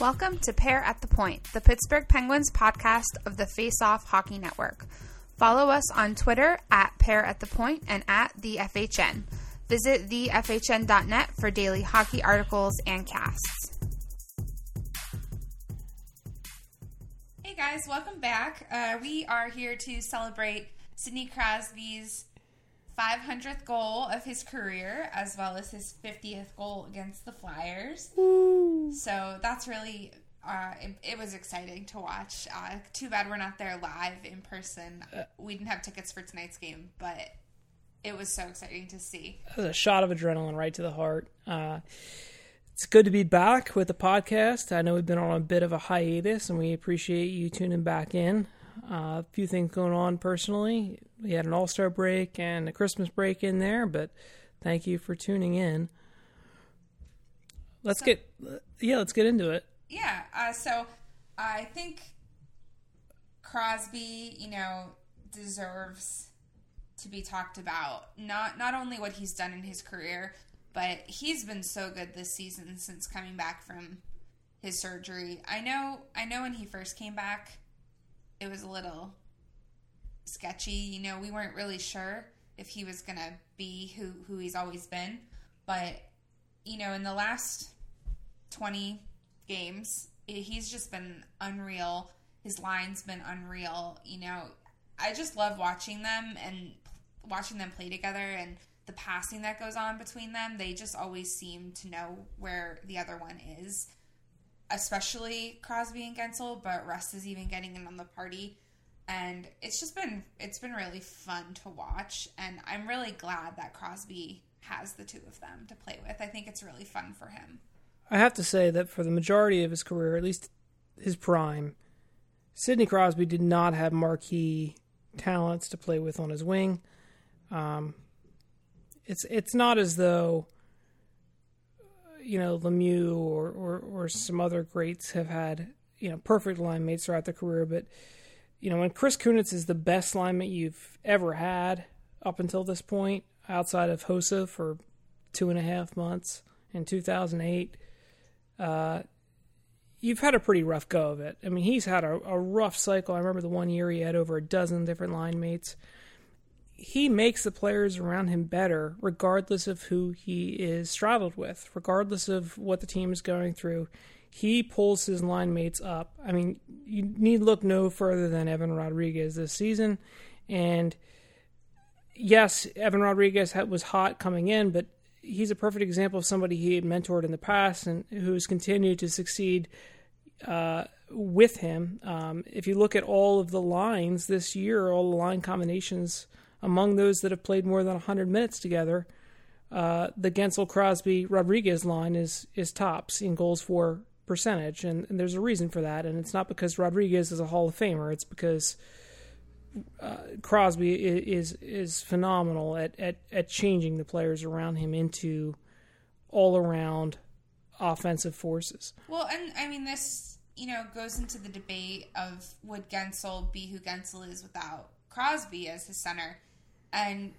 Welcome to Pair at the Point, the Pittsburgh Penguins podcast of the Face Off Hockey Network. Follow us on Twitter at Pair at the Point and at the FHN. Visit thefhn.net for daily hockey articles and casts. Hey guys, welcome back. Uh, we are here to celebrate Sidney Crosby's 500th goal of his career, as well as his 50th goal against the Flyers. So that's really, uh, it, it was exciting to watch. Uh, too bad we're not there live in person. We didn't have tickets for tonight's game, but it was so exciting to see. That was a shot of adrenaline right to the heart. Uh, it's good to be back with the podcast. I know we've been on a bit of a hiatus, and we appreciate you tuning back in. Uh, a few things going on personally. We had an All Star break and a Christmas break in there, but thank you for tuning in. Let's get yeah, let's get into it. Yeah. Uh, so I think Crosby, you know, deserves to be talked about. Not not only what he's done in his career, but he's been so good this season since coming back from his surgery. I know I know when he first came back, it was a little sketchy. You know, we weren't really sure if he was gonna be who who he's always been, but you know, in the last twenty games, he's just been unreal. His line's been unreal. You know, I just love watching them and watching them play together and the passing that goes on between them. They just always seem to know where the other one is, especially Crosby and Guentzel. But Rust is even getting in on the party, and it's just been it's been really fun to watch. And I'm really glad that Crosby has the two of them to play with. I think it's really fun for him. I have to say that for the majority of his career, at least his prime, Sidney Crosby did not have marquee talents to play with on his wing. Um, it's it's not as though you know Lemieux or, or or some other greats have had you know perfect line mates throughout their career, but you know when Chris Kunitz is the best linemate you've ever had up until this point, outside of Hossa for two and a half months in 2008. Uh, you've had a pretty rough go of it. I mean, he's had a, a rough cycle. I remember the one year he had over a dozen different line mates. He makes the players around him better, regardless of who he is straddled with, regardless of what the team is going through. He pulls his line mates up. I mean, you need look no further than Evan Rodrigues this season. And yes, Evan Rodrigues was hot coming in, but he's a perfect example of somebody he had mentored in the past and who's continued to succeed uh, with him. Um, if you look at all of the lines this year, all the line combinations among those that have played more than 100 minutes together, uh, the Guentzel Crosby Rodrigues line is is tops in goals for percentage, and, and, there's a reason for that. And it's not because Rodrigues is a Hall of Famer; it's because uh, Crosby is, is phenomenal at, at at changing the players around him into all around offensive forces. Well, and I mean this, you know, goes into the debate of would Guentzel be who Guentzel is without Crosby as his center, and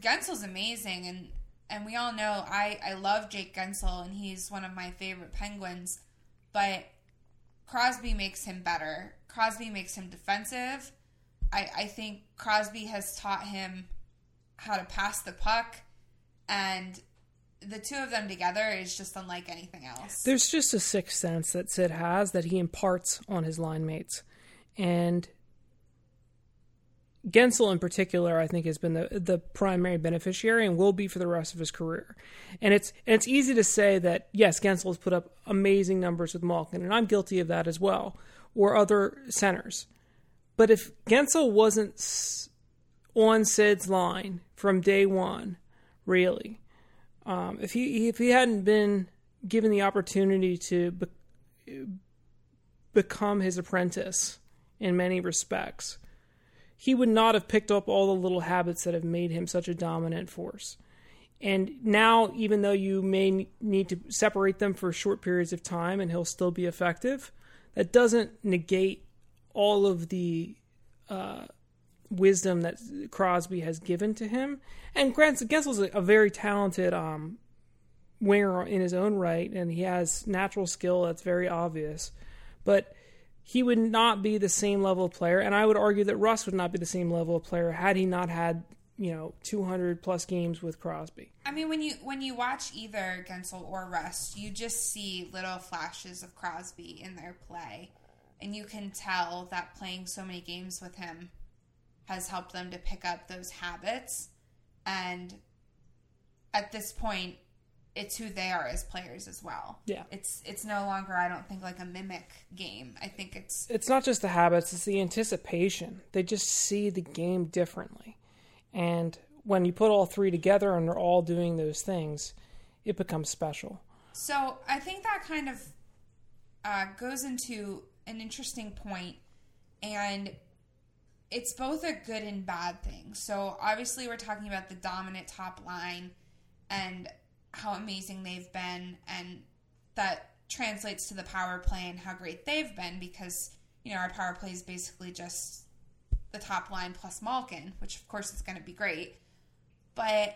Guentzel's amazing, and and we all know I I love Jake Guentzel, and he's one of my favorite Penguins, but Crosby makes him better. Crosby makes him defensive. I, I think Crosby has taught him how to pass the puck, and the two of them together is just unlike anything else. There's just a sixth sense that Sid has that he imparts on his line mates. And Guentzel in particular, I think, has been the the primary beneficiary and will be for the rest of his career. And it's and it's easy to say that yes, Guentzel has put up amazing numbers with Malkin, and I'm guilty of that as well, or other centers. But if Guentzel wasn't on Sid's line from day one, really, um, if he if he hadn't been given the opportunity to be, become his apprentice in many respects, he would not have picked up all the little habits that have made him such a dominant force. And now, even though you may need to separate them for short periods of time and he'll still be effective, that doesn't negate all of the uh, wisdom that Crosby has given to him. And Grant Guentzel's a, a very talented um, winger in his own right, and he has natural skill that's very obvious. But he would not be the same level of player, and I would argue that Rust would not be the same level of player had he not had you know 200 plus games with Crosby. I mean, when you when you watch either Guentzel or Rust, you just see little flashes of Crosby in their play, and you can tell that playing so many games with him has helped them to pick up those habits. And at this point, it's who they are as players as well. Yeah. It's it's no longer I don't think like a mimic game. I think it's It's not just the habits, it's the anticipation. They just see the game differently. And when you put all three together and they're all doing those things, it becomes special. So I think that kind of uh, goes into an interesting point, and it's both a good and bad thing. So obviously, we're talking about the dominant top line and how amazing they've been, and that translates to the power play and how great they've been because you know our power play is basically just the top line plus Malkin, which of course is going to be great. But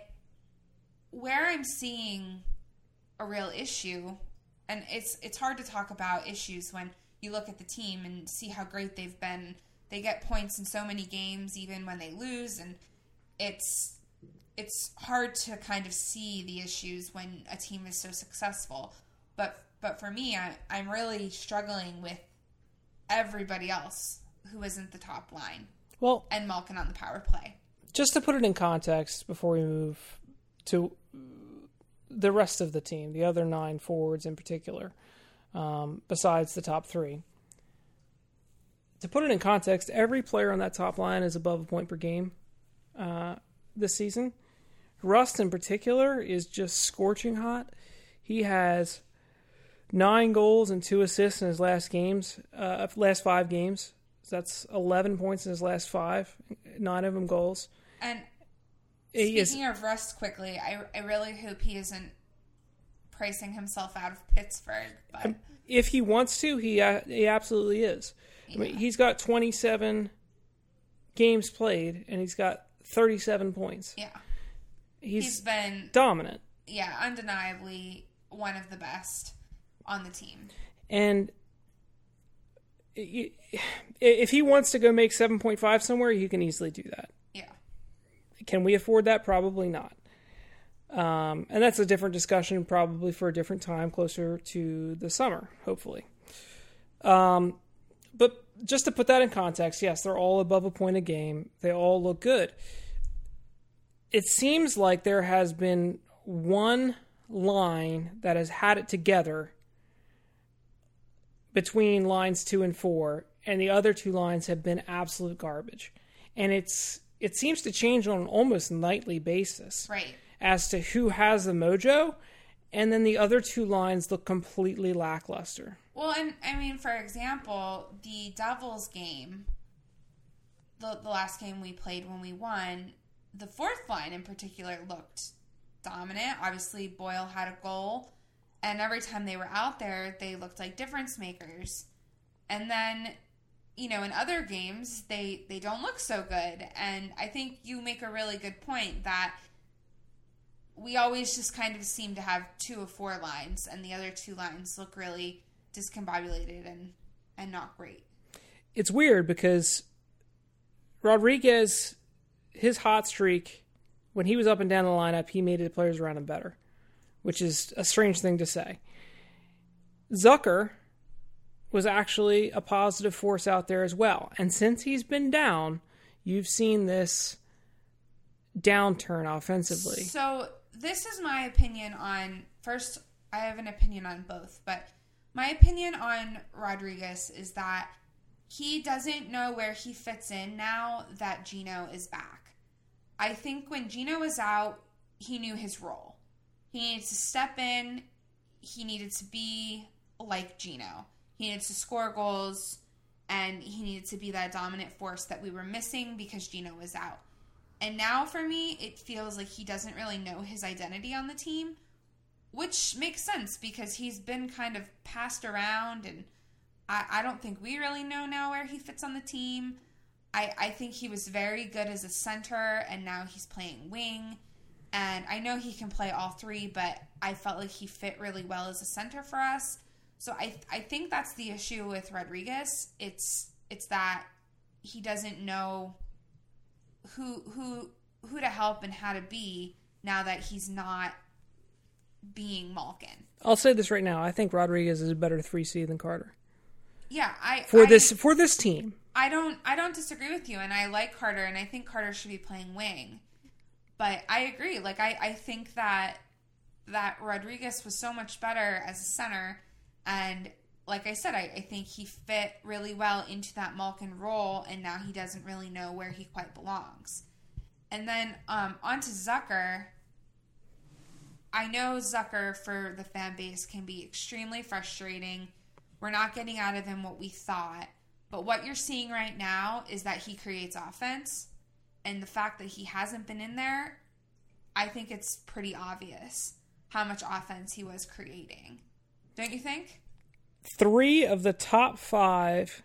where I'm seeing a real issue, and it's it's hard to talk about issues when you look at the team and see how great they've been. They get points in so many games, even when they lose, and it's it's hard to kind of see the issues when a team is so successful. But but for me, I, I'm really struggling with everybody else who isn't the top line Well, and Malkin on the power play. just to put it in context before we move to the rest of the team, the other nine forwards in particular, um, besides the top three. To put it in context, every player on that top line is above a point per game uh, this season. Rust, in particular, is just scorching hot. He has nine goals and two assists in his last games, uh, last five games. So that's eleven points in his last five, nine of them goals. And He is- speaking of Rust, quickly, I I really hope he isn't pricing himself out of Pittsburgh. But if he wants to, he uh, he absolutely is. I mean, he's got 27 games played, and he's got 37 points. yeah, He's, he's been dominant, yeah undeniably one of the best on the team. and if he wants to go make 7.5 somewhere, he can easily do that. Yeah, Can we afford that? Probably not. Um, and that's a different discussion, probably for a different time, closer to the summer, hopefully. Um, but just to put that in context, yes, they're all above a point a game. They all look good. It seems like there has been one line that has had it together between lines two and four, and the other two lines have been absolute garbage. And it's it seems to change on an almost nightly basis right. As to who has the mojo, and then the other two lines look completely lackluster. Well, and I mean, for example, the Devils game, the the last game we played when we won, the fourth line in particular looked dominant. Obviously, Boyle had a goal, and every time they were out there, they looked like difference makers. And then, you know, in other games, they they don't look so good. And I think you make a really good point that we always just kind of seem to have two of four lines, and the other two lines look really discombobulated and and not great. It's weird because Rodrigues, his hot streak, when he was up and down the lineup, he made the players around him better, which is a strange thing to say. Zucker was actually a positive force out there as well. And since he's been down, you've seen this downturn offensively. So this is my opinion on first. I have an opinion on both, but my opinion on Rodrigues is that he doesn't know where he fits in now that Gino is back. I think when Gino was out, he knew his role. He needed to step in. He needed to be like Gino. He needed to score goals, and he needed to be that dominant force that we were missing because Gino was out. And now for me, it feels like he doesn't really know his identity on the team, which makes sense because he's been kind of passed around, and I, I don't think we really know now where he fits on the team. I, I think he was very good as a center, and now he's playing wing. And I know he can play all three, but I felt like he fit really well as a center for us. So I I think that's the issue with Rodrigues. It's it's that he doesn't know who who who to help and how to be now that he's not being Malkin. I'll say this right now. I think Rodrigues is a better three C than Carter Yeah, I for I, this for this team. I don't I don't disagree with you and I like Carter and I think Carter should be playing wing. But I agree. Like I, I think that that Rodrigues was so much better as a center and like I said, I, I think he fit really well into that Malkin role and now he doesn't really know where he quite belongs. And then um on to Zucker. I know Zucker for the fan base can be extremely frustrating. We're not getting out of him what we thought. But what you're seeing right now is that he creates offense. And the fact that he hasn't been in there, I think it's pretty obvious how much offense he was creating. Don't you think? Three of the top five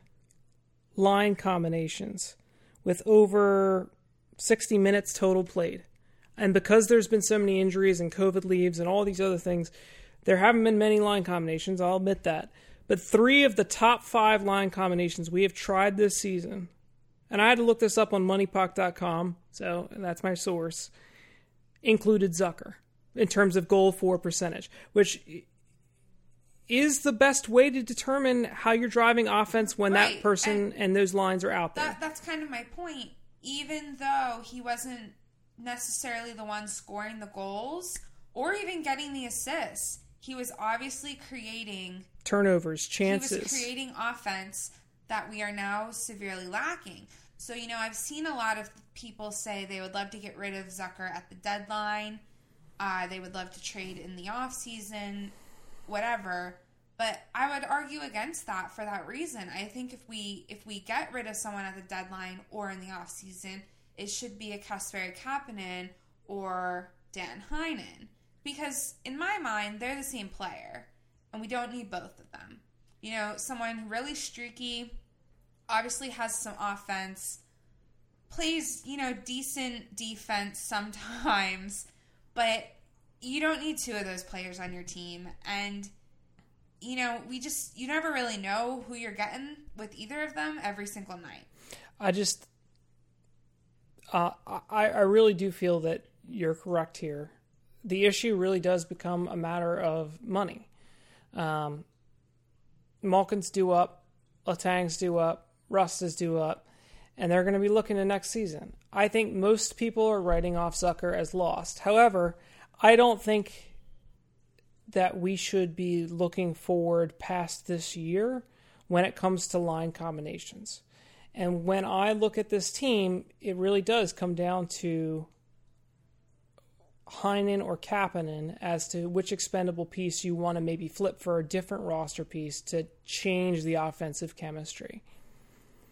line combinations with over 60 minutes total played. And because there's been so many injuries and COVID leaves and all these other things, there haven't been many line combinations, I'll admit that. But three of the top five line combinations we have tried this season, and I had to look this up on moneypuck.com, so that's my source, included Zucker in terms of goal for percentage, which is the best way to determine how you're driving offense when Right, that person and, those lines are out there. That that's kind of my point. Even though he wasn't necessarily the one scoring the goals or even getting the assists, he was obviously creating Turnovers, he chances. was creating offense that we are now severely lacking. So, you know, I've seen a lot of people say they would love to get rid of Zucker at the deadline. Uh, they would love to trade in the off season, whatever. But I would argue against that for that reason. I think if we if we get rid of someone at the deadline or in the off season, it should be a Kasperi Kapanen or Dan Heinen. Because in my mind, they're the same player and we don't need both of them. You know, someone really streaky, obviously has some offense, plays, you know, decent defense sometimes, but you don't need two of those players on your team. And, you know, we just, you never really know who you're getting with either of them every single night. I just, uh, I, I really do feel that you're correct here. The issue really does become a matter of money. Um, Malkin's due up, Letang's due up, Rust is due up, and they're going to be looking to next season. I think most people are writing off Zucker as lost. However, I don't think that we should be looking forward past this year when it comes to line combinations. And when I look at this team, it really does come down to Heinen or Kapanen as to which expendable piece you want to maybe flip for a different roster piece to change the offensive chemistry.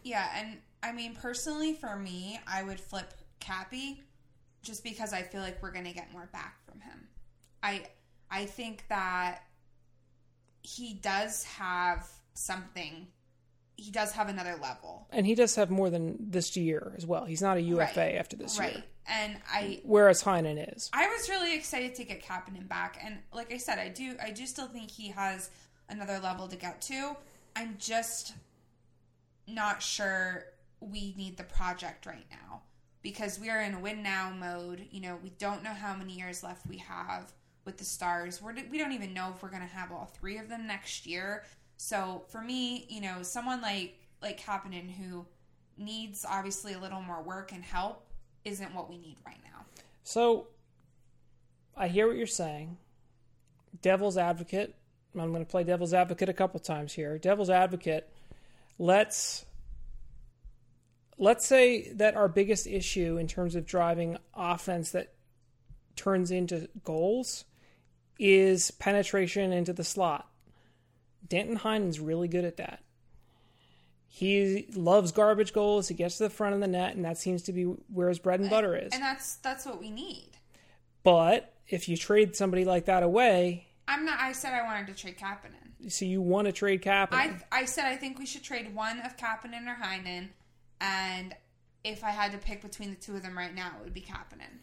Yeah, and I mean, personally, for me, I would flip Cappy just because I feel like we're going to get more back from him. I I think that he does have something. He does have another level. And he does have more than this year as well. He's not a UFA Right. after this right. year, And I whereas Heinen is. I was really excited to get Kapanen back, and like I said, I do I do still think he has another level to get to. I'm just not sure we need the project right now because we are in a win now mode. You know, we don't know how many years left we have with the stars. We're, we don't even know if we're going to have all three of them next year. So for me, you know, someone like like Kapanen who needs obviously a little more work and help isn't what we need right now. So I hear what you're saying. Devil's advocate. I'm going to play devil's advocate a couple times here. Devil's advocate. Let's let's say that our biggest issue in terms of driving offense that turns into goals is penetration into the slot. Danton Heinen's really good at that. He loves garbage goals. He gets to the front of the net, and that seems to be where his bread and butter is. And that's that's what we need. But if you trade somebody like that away, I'm not. I said I wanted to trade Kapanen. so you want to trade capital. I I said I think we should trade one of Kapanen or Heinen, and if I had to pick between the two of them right now, it would be Kapanen.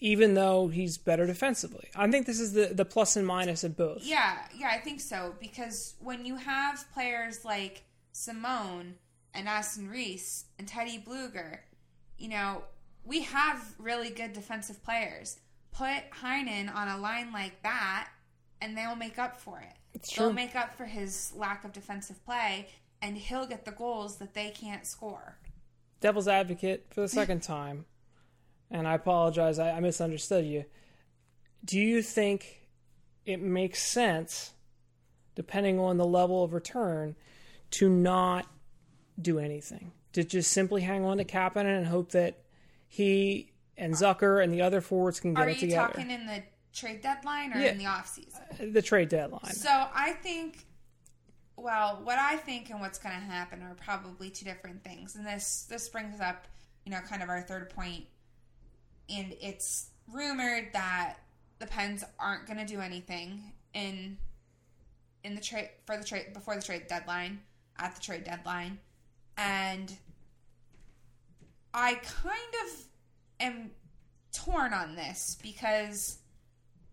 even though he's better defensively. I think this is the, the plus and minus of both. Yeah, yeah, I think so. Because when you have players like Simon and Aston Reese and Teddy Blueger, you know, we have really good defensive players. Put Heinen on a line like that, and they'll make up for it. It's They'll true. make up for his lack of defensive play, and he'll get the goals that they can't score. Devil's advocate for the second time, and I apologize, I, I misunderstood you. Do you think it makes sense, depending on the level of return, to not do anything? To just simply hang on to Kapanen and hope that he and Zucker and the other forwards can get Are it together? Are you talking in the trade deadline or Yeah. in the offseason? Uh, the trade deadline. So I think, well, what I think and what's going to happen are probably two different things, and this this brings up, you know, kind of our third point. and it's rumored that the Pens aren't going to do anything in in the trade for the trade before the trade deadline at the trade deadline, and I kind of am torn on this because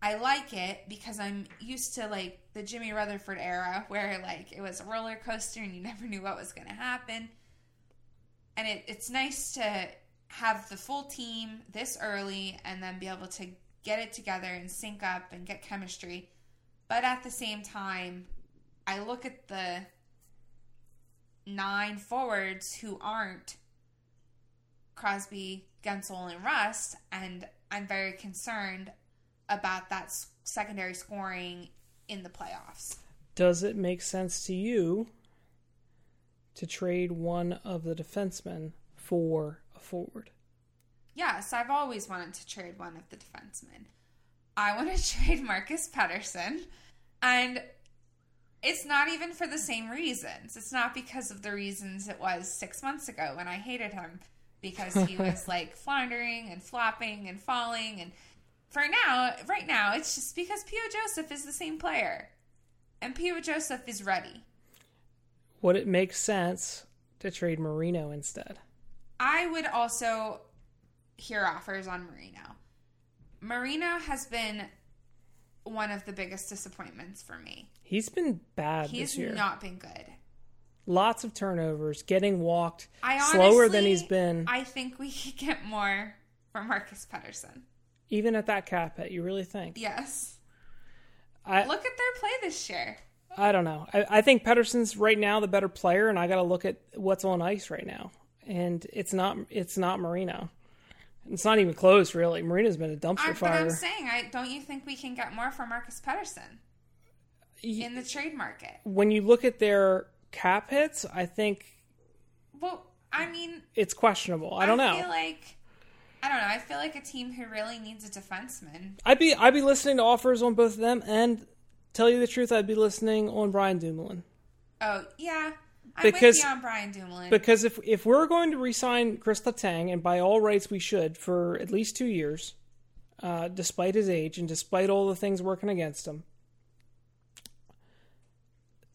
I like it because I'm used to like the Jimmy Rutherford era where like it was a roller coaster and you never knew what was going to happen. And it, it's nice to have the full team this early and then be able to get it together and sync up and get chemistry. But at the same time, I look at the nine forwards who aren't Crosby, Guentzel, and Rust, and I'm very concerned about that secondary scoring in the playoffs. Does it make sense to you to trade one of the defensemen for a forward? Yes, I've always wanted to trade one of the defensemen. I want to trade Marcus Pettersson, and it's not even for the same reasons. It's not because of the reasons it was six months ago when I hated him because he was like floundering and flopping and falling. And for now, right now, it's just because P.O. Joseph is the same player, and P.O. Joseph is ready. Would it make sense to trade Marino instead? I would also hear offers on Marino. Marino has been one of the biggest disappointments for me. He's been bad He's this year. not been good. Lots of turnovers, getting walked I honestly, slower than he's been. I think we could get more from Marcus Pettersson. Even at that cap hit, you really think? Yes. I Look at their play this year. I don't know. I, I think Pettersson's right now the better player, and I got to look at what's on ice right now, and it's not it's not Marino. It's not even close, really. Marino's been a dumpster I, but fire. I'm saying, I don't you think we can get more for Marcus Pettersson in the trade market? when you look at their cap hits, I think Well, I mean, it's questionable. I don't know. feel like I don't know. I feel like a team who really needs a defenseman I'd be I'd be listening to offers on both of them, and tell you the truth, I'd be listening on Brian Dumoulin Oh yeah, I'm Because- with you on Brian Dumoulin. because if if we're going to re-sign Chris Letang, and by all rights we should for at least two years, uh, despite his age and despite all the things working against him.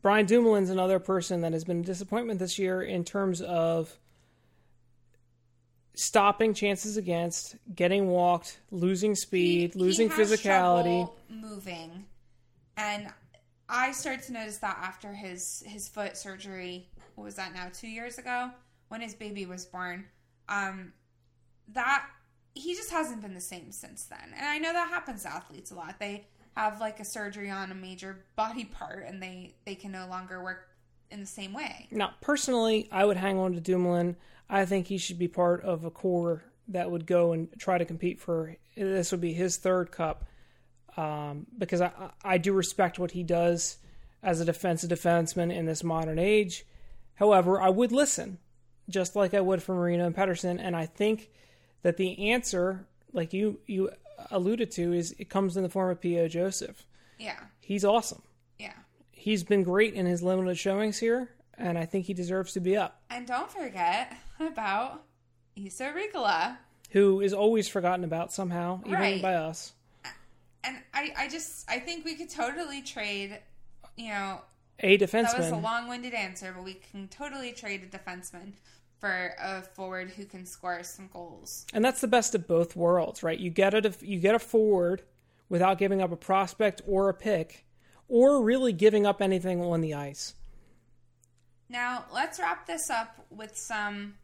Brian Dumoulin's another person that has been a disappointment this year in terms of stopping chances against, getting walked, losing speed, He- losing he physicality. moving, and I started to notice that after his his foot surgery. What was that now? Two years ago, when his baby was born. Um, that he just hasn't been the same since then. And I know that happens to athletes a lot. They have like a surgery on a major body part, and they they can no longer work in the same way. Now, personally, I would hang on to Dumoulin. I think he should be part of a core that would go and try to compete for. This would be his third cup, um, because I I do respect what he does as a defensive defenseman in this modern age. However, I would listen, just like I would for Marino and Pettersson, and I think that the answer, like you you alluded to, is it comes in the form of P.O. Joseph. Yeah, He's awesome. yeah. He's been great in his limited showings here, and I think he deserves to be up. And don't forget about Issa Ricola. who is always forgotten about somehow, even Right. by us. And I, I just I think we could totally trade, you know, A defenseman. that was a long winded answer, but we can totally trade a defenseman for a forward who can score some goals. And that's the best of both worlds, right? You get a you get a forward without giving up a prospect or a pick, or really giving up anything on the ice. Now let's wrap this up with some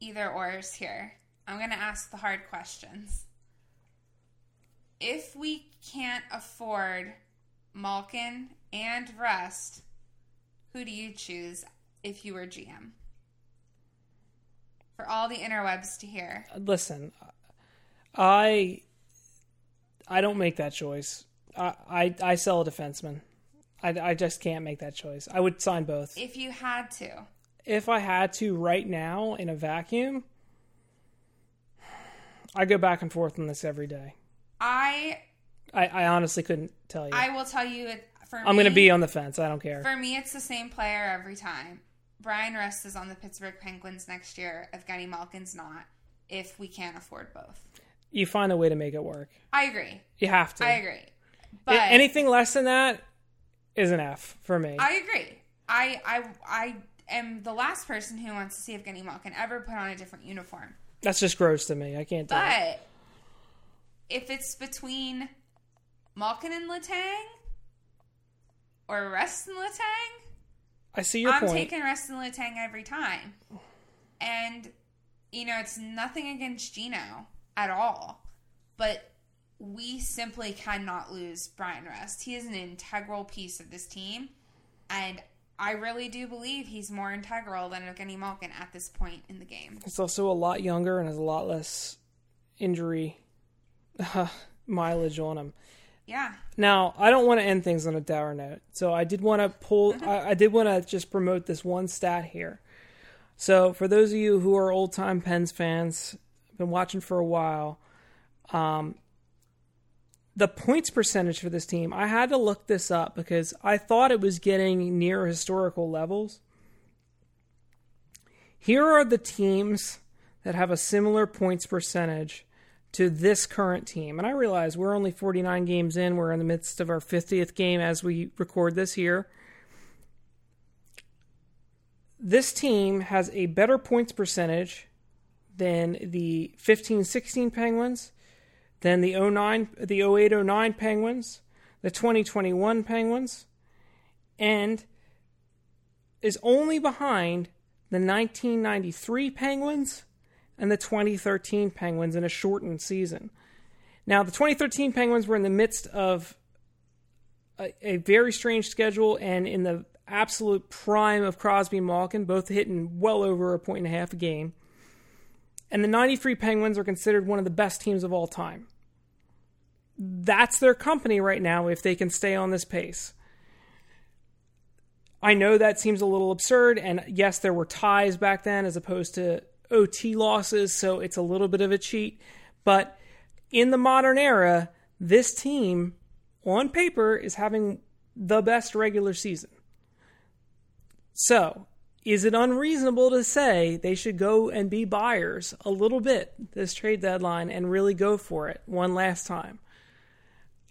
either ors here. I'm going to ask the hard questions. If we can't afford Malkin and Rust, who do you choose if you were GM? For all the interwebs to hear. Uh, listen, I I don't make that choice. I I, I sell a defenseman. I, I just can't make that choice. I would sign both. If you had to. If I had to right now in a vacuum, I go back and forth on this every day. I I, I honestly couldn't tell you. I will tell you it for I'm me, to be on the fence. I don't care. For me, it's the same player every time. Bryan Rust is on the Pittsburgh Penguins next year. Evgeny Malkin's not. If we can't afford both, you find a way to make it work. I agree. You have to. I agree. But Anything less than that is an F for me. I agree. I I I am the last person who wants to see Evgeny Malkin ever put on a different uniform. That's just gross to me. I can't do it. But if it's between Malkin and Letang or Rust and Letang, I see your I'm point. taking Rust and Letang every time. And you know, it's nothing against Gino at all, but we simply cannot lose Bryan Rust. He is an integral piece of this team, and I really do believe he's more integral than Evgeny Malkin at this point in the game. He's also a lot younger and has a lot less injury mileage on him. Yeah. Now, I don't want to end things on a dour note, so I did want to pull. I, I did want to just promote this one stat here. So, for those of you who are old time Pens fans, been watching for a while, um, the points percentage for this team, I had to look this up because I thought it was getting near historical levels. Here are the teams that have a similar points percentage to this current team. And I realize we're only 49 games in. We're in the midst of our 50th game as we record this here. This team has a better points percentage than the 15 16 Penguins, than the 09 the 08 09 Penguins, the 2021 Penguins, and is only behind the 1993 Penguins and the 2013 Penguins in a shortened season. Now, the 2013 Penguins were in the midst of a, a very strange schedule and in the absolute prime of Crosby and Malkin, both hitting well over a point and a half a game. And the 93 Penguins are considered one of the best teams of all time. That's their company right now if they can stay on this pace. I know that seems a little absurd, and yes, there were ties back then as opposed to OT losses, so it's a little bit of a cheat. But in the modern era, this team, on paper, is having the best regular season. So, is it unreasonable to say they should go and be buyers a little bit this trade deadline and really go for it one last time?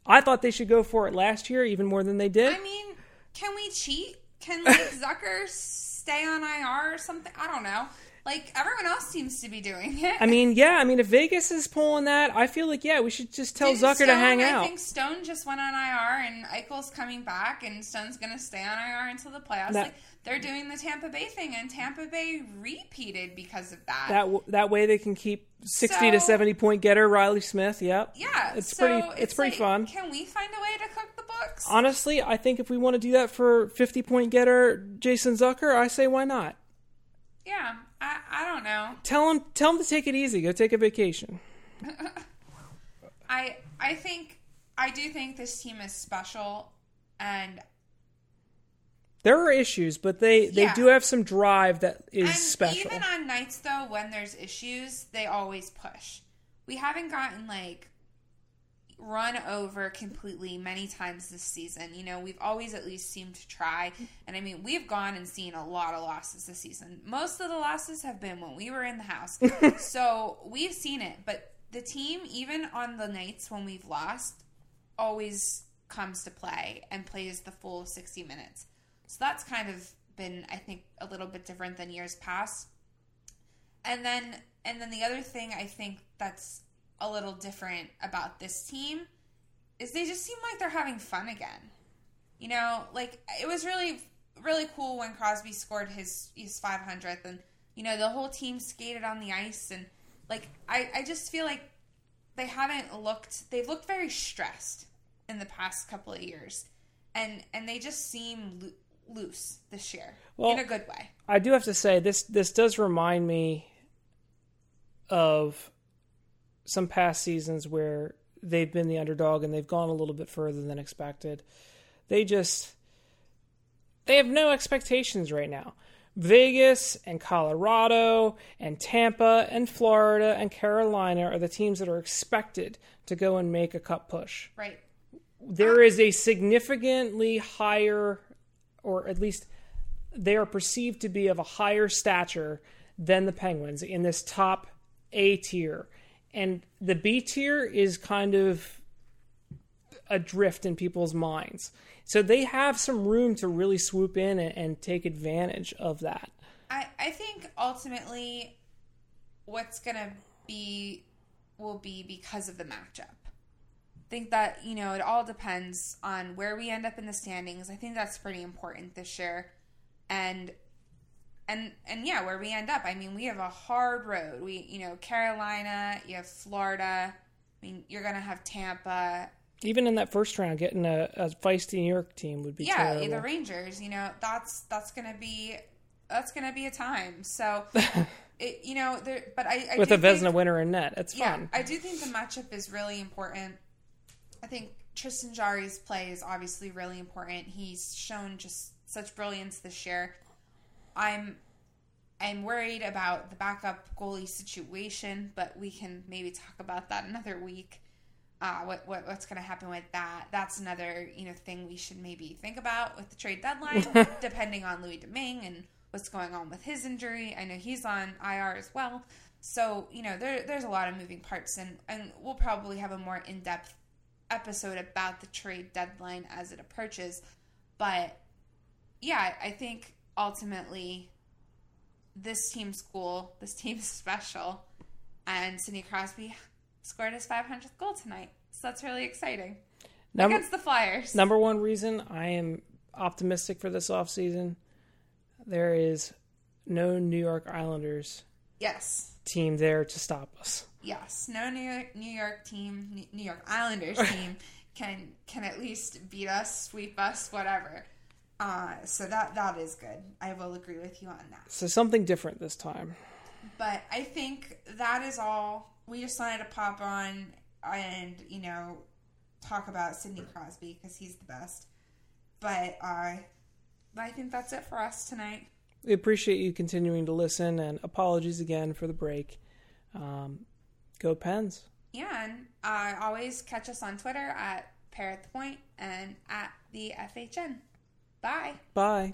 I thought they should go for it last year even more than they did. I mean, can we cheat? Can like Zucker stay on IR or something? I don't know. Like everyone else seems to be doing it. I mean, yeah. I mean, if Vegas is pulling that, I feel like yeah, we should just tell Didn't Zucker to Stone- hang I out. think Stone just went on IR and Eichel's coming back, and Stone's going to stay on IR until the playoffs. That- like they're doing the Tampa Bay thing, and Tampa Bay repeated because of that. That w- that way they can keep sixty to seventy point getter Reilly Smith. Yep. yeah, it's so pretty. It's, pretty like, fun. Can we find a way to cook the books? Honestly, I think if we want to do that for fifty point getter Jason Zucker, I say why not? yeah, I I don't know. Tell him tell him to take it easy. Go take a vacation. I I think I do think this team is special, and There are issues, but they they Yeah. do have some drive that is and special. even on nights though when there's issues, they always push. We haven't gotten like run over completely many times this season. You know, we've always at least seemed to try. And I mean, we've gone and seen a lot of losses this season. Most of the losses have been when we were in the house. so we've seen it. But the team, even on the nights when we've lost, always comes to play and plays the full 60 minutes. So that's kind of been, I think, a little bit different than years past. and then and then the other thing I think that's a little different about this team is they just seem like they're having fun again. You know, like it was really really cool when Crosby scored his his 500th and you know the whole team skated on the ice and like I I just feel like they haven't looked they've looked very stressed in the past couple of years and and they just seem loose this year Well, in a good way. I do have to say this this does remind me of some past seasons where they've been the underdog and they've gone a little bit further than expected. They just they have no expectations right now. Vegas and Colorado and Tampa and Florida and Carolina are the teams that are expected to go and make a cup push Right. there um, is a significantly higher, or at least they are perceived to be of a higher stature than the Penguins in this top A tier. And the B tier is kind of adrift in people's minds. So they have some room to really swoop in and, and take advantage of that. I, I think ultimately what's going to be will be because of the matchup. I think that, you know, it all depends on where we end up in the standings. I think that's pretty important this year. And and and yeah, where we end up. I mean, we have a hard road. We, you know, Carolina, you have Florida. I mean, you're going to have Tampa. Even in that first round, getting a, a feisty New York team would be yeah, terrible. the Rangers. You know, that's that's gonna be that's gonna be a time. So, it, you know, there. But I, I With a Vezina winner in net, it's yeah, fun. I do think the matchup is really important. I think Tristan Jarry's play is obviously really important. He's shown just such brilliance this year. I'm I'm worried about the backup goalie situation, but we can maybe talk about that another week. Uh, what, what what's going to happen with that? That's another you know thing we should maybe think about with the trade deadline, depending on Louis Domingue and what's going on with his injury. I know he's on IR as well, so you know there there's a lot of moving parts, and and we'll probably have a more in depth episode about the trade deadline as it approaches. But yeah, I think ultimately this team's cool, this team's special, and Sidney Crosby scored his 500th goal tonight. So that's really exciting. Number, Against the Flyers. number one reason I am optimistic for this offseason, there is no New York Islanders Yes. team there to stop us. Yes. No New York, New York team, New York Islanders team can can at least beat us, sweep us, whatever. Uh, so that that is good. I will agree with you on that. So something different this time. But I think that is all. We just wanted to pop on and you know talk about Sidney Crosby because he's the best. But uh, I think that's it for us tonight. We appreciate you continuing to listen, and apologies again for the break. Um, go Pens. Yeah, and uh, always catch us on Twitter at Parrot the Point and at the FHN. Bye. Bye.